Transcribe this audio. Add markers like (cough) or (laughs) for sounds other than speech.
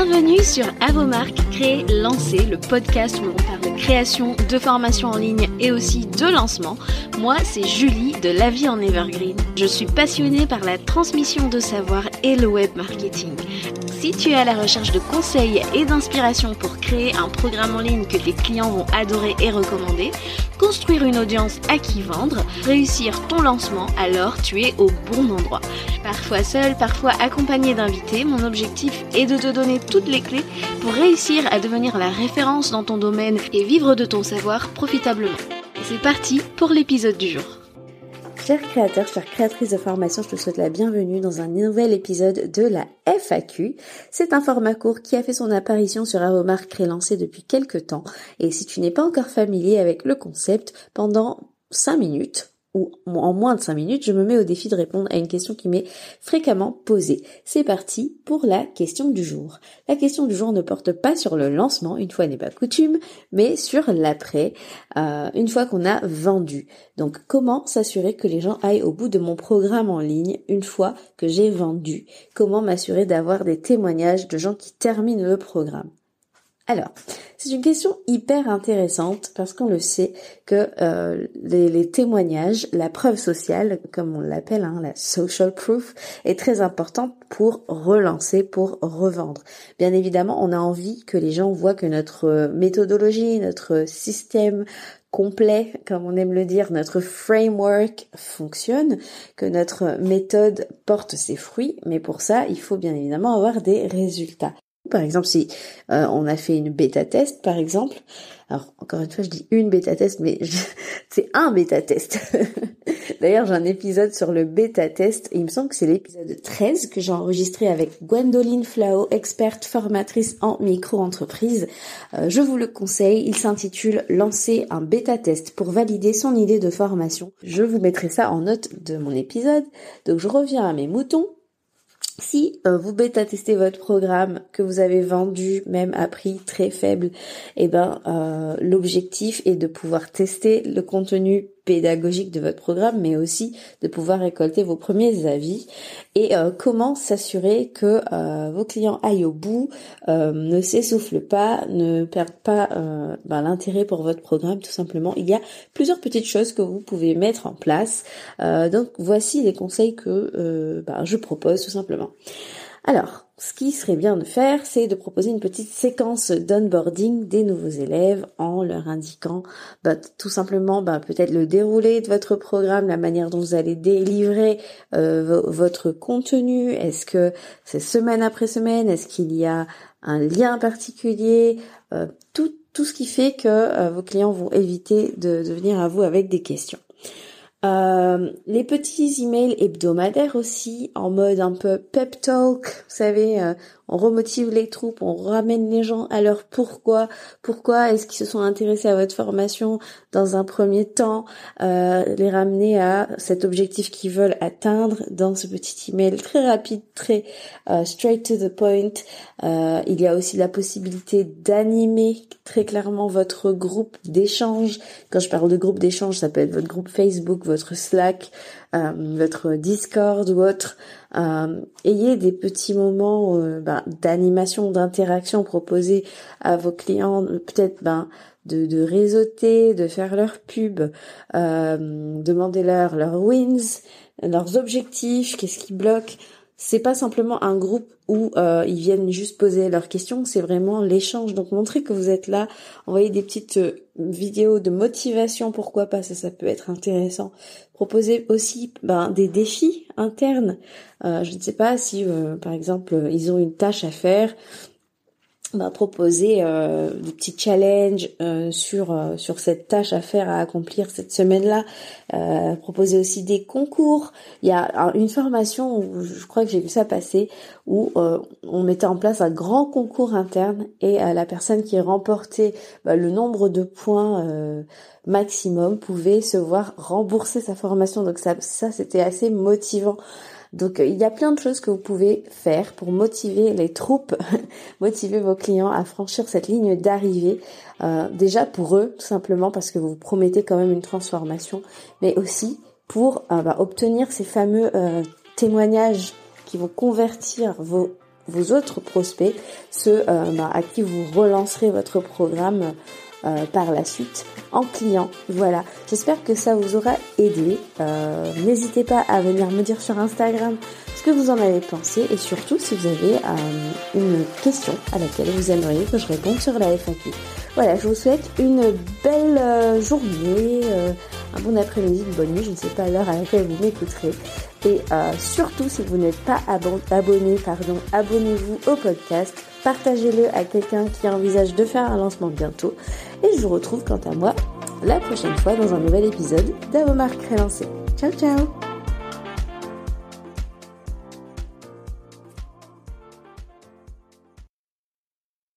Bienvenue sur À vos marques, créer, lancer, le podcast où l'on parle de création, de formation en ligne et aussi de lancement. Moi, c'est Julie de La Vie en Evergreen. Je suis passionnée par la transmission de savoir et le web marketing. Si tu es à la recherche de conseils et d'inspiration pour créer un programme en ligne que tes clients vont adorer et recommander, construire une audience à qui vendre, réussir ton lancement, alors tu es au bon endroit. Parfois seul, parfois accompagné d'invités, mon objectif est de te donner toutes les clés pour réussir à devenir la référence dans ton domaine et vivre de ton savoir profitablement. c'est parti pour l'épisode du jour. Chers créateurs, chères créatrices de formation, je te souhaite la bienvenue dans un nouvel épisode de la FAQ. C'est un format court qui a fait son apparition sur Aromar lancé depuis quelques temps. Et si tu n'es pas encore familier avec le concept, pendant 5 minutes, ou en moins de 5 minutes, je me mets au défi de répondre à une question qui m'est fréquemment posée. C'est parti pour la question du jour. La question du jour ne porte pas sur le lancement, une fois n'est pas coutume, mais sur l'après, euh, une fois qu'on a vendu. Donc comment s'assurer que les gens aillent au bout de mon programme en ligne une fois que j'ai vendu? Comment m'assurer d'avoir des témoignages de gens qui terminent le programme? Alors, c'est une question hyper intéressante parce qu'on le sait que euh, les, témoignages, la preuve sociale, comme on l'appelle, hein, la social proof, est très importante pour relancer, pour revendre. Bien évidemment, on a envie que les gens voient que notre méthodologie, notre système complet, comme on aime le dire, notre framework fonctionne, que notre méthode porte ses fruits, mais pour ça, il faut bien évidemment avoir des résultats. Par exemple, si euh, on a fait une bêta test, par exemple, alors encore une fois, je dis une bêta test, mais (laughs) c'est un bêta test. (laughs) D'ailleurs, j'ai un épisode sur le bêta test, et il me semble que c'est l'épisode 13 que j'ai enregistré avec Gwendoline Flao, experte formatrice en micro-entreprise. Euh, je vous le conseille, il s'intitule Lancer un bêta test pour valider son idée de formation. Je vous mettrai ça en note de mon épisode. Donc je reviens à mes moutons. Si euh, vous bêta-testez votre programme que vous avez vendu même à prix très faible, eh ben euh, l'objectif est de pouvoir tester le contenu pédagogique de votre programme, mais aussi de pouvoir récolter vos premiers avis et euh, comment s'assurer que euh, vos clients aillent au bout, euh, ne s'essoufflent pas, ne perdent pas ben, l'intérêt pour votre programme tout simplement? Il y a plusieurs petites choses que vous pouvez mettre en place. donc voici les conseils que ben, je propose tout simplement. Alors, ce qui serait bien de faire, c'est de proposer une petite séquence d'onboarding des nouveaux élèves en leur indiquant bah, tout simplement bah, peut-être le déroulé de votre programme, la manière dont vous allez délivrer euh, votre contenu. Est-ce que c'est semaine après semaine? Est-ce qu'il y a un lien particulier? Euh, tout, tout ce qui fait que euh, vos clients vont éviter de venir à vous avec des questions. Euh, les petits emails hebdomadaires aussi, en mode un peu pep talk, vous savez, euh, on remotive les troupes, on ramène les gens à leur pourquoi, pourquoi est-ce qu'ils se sont intéressés à votre formation dans un premier temps, euh, les ramener à cet objectif qu'ils veulent atteindre dans ce petit email très rapide, très euh, straight to the point. Euh, il y a aussi la possibilité d'animer très clairement votre groupe d'échange. Quand je parle de groupe d'échange, ça peut être votre groupe Facebook, votre Slack, euh, votre Discord ou autre, euh, ayez des petits moments euh, ben, d'animation, d'interaction proposés à vos clients, peut-être ben, de, de réseauter, de faire leur pub, demandez-leur leurs wins, leurs objectifs, qu'est-ce qui bloque c'est pas simplement un groupe où euh, ils viennent juste poser leurs questions, c'est vraiment l'échange. Donc montrer que vous êtes là, envoyer des petites euh, vidéos de motivation, pourquoi pas, ça, ça peut être intéressant. Proposer aussi ben, des défis internes. Euh, je ne sais pas si, par exemple, ils ont une tâche à faire, va proposer euh, des petits challenges euh, sur euh, sur cette tâche à faire à accomplir cette semaine-là. Euh, proposer aussi des concours. Il y a une formation où je crois que j'ai vu ça passer où on mettait en place un grand concours interne et la personne qui remportait bah, le nombre de points maximum pouvait se voir rembourser sa formation. Donc ça ça c'était assez motivant. Donc euh, il y a plein de choses que vous pouvez faire pour motiver les troupes, (laughs) motiver vos clients à franchir cette ligne d'arrivée. Euh, déjà pour eux, tout simplement parce que vous promettez quand même une transformation, mais aussi pour euh, bah, obtenir ces fameux témoignages qui vont convertir vos vos autres prospects, ceux bah, à qui vous relancerez votre programme par la suite en client. Voilà, j'espère que ça vous aura aidé. N'hésitez pas à venir me dire sur Instagram ce que vous en avez pensé et surtout si vous avez une question à laquelle vous aimeriez que je réponde sur la FAQ. Voilà, je vous souhaite une belle journée, un bon après-midi, une bonne nuit, je ne sais pas l'heure à laquelle vous m'écouterez. Et euh, surtout, si vous n'êtes pas abonné, pardon, abonnez-vous au podcast, partagez-le à quelqu'un qui envisage de faire un lancement bientôt. Et je vous retrouve quant à moi la prochaine fois dans un nouvel épisode d'Avomarque Relancé. Ciao ciao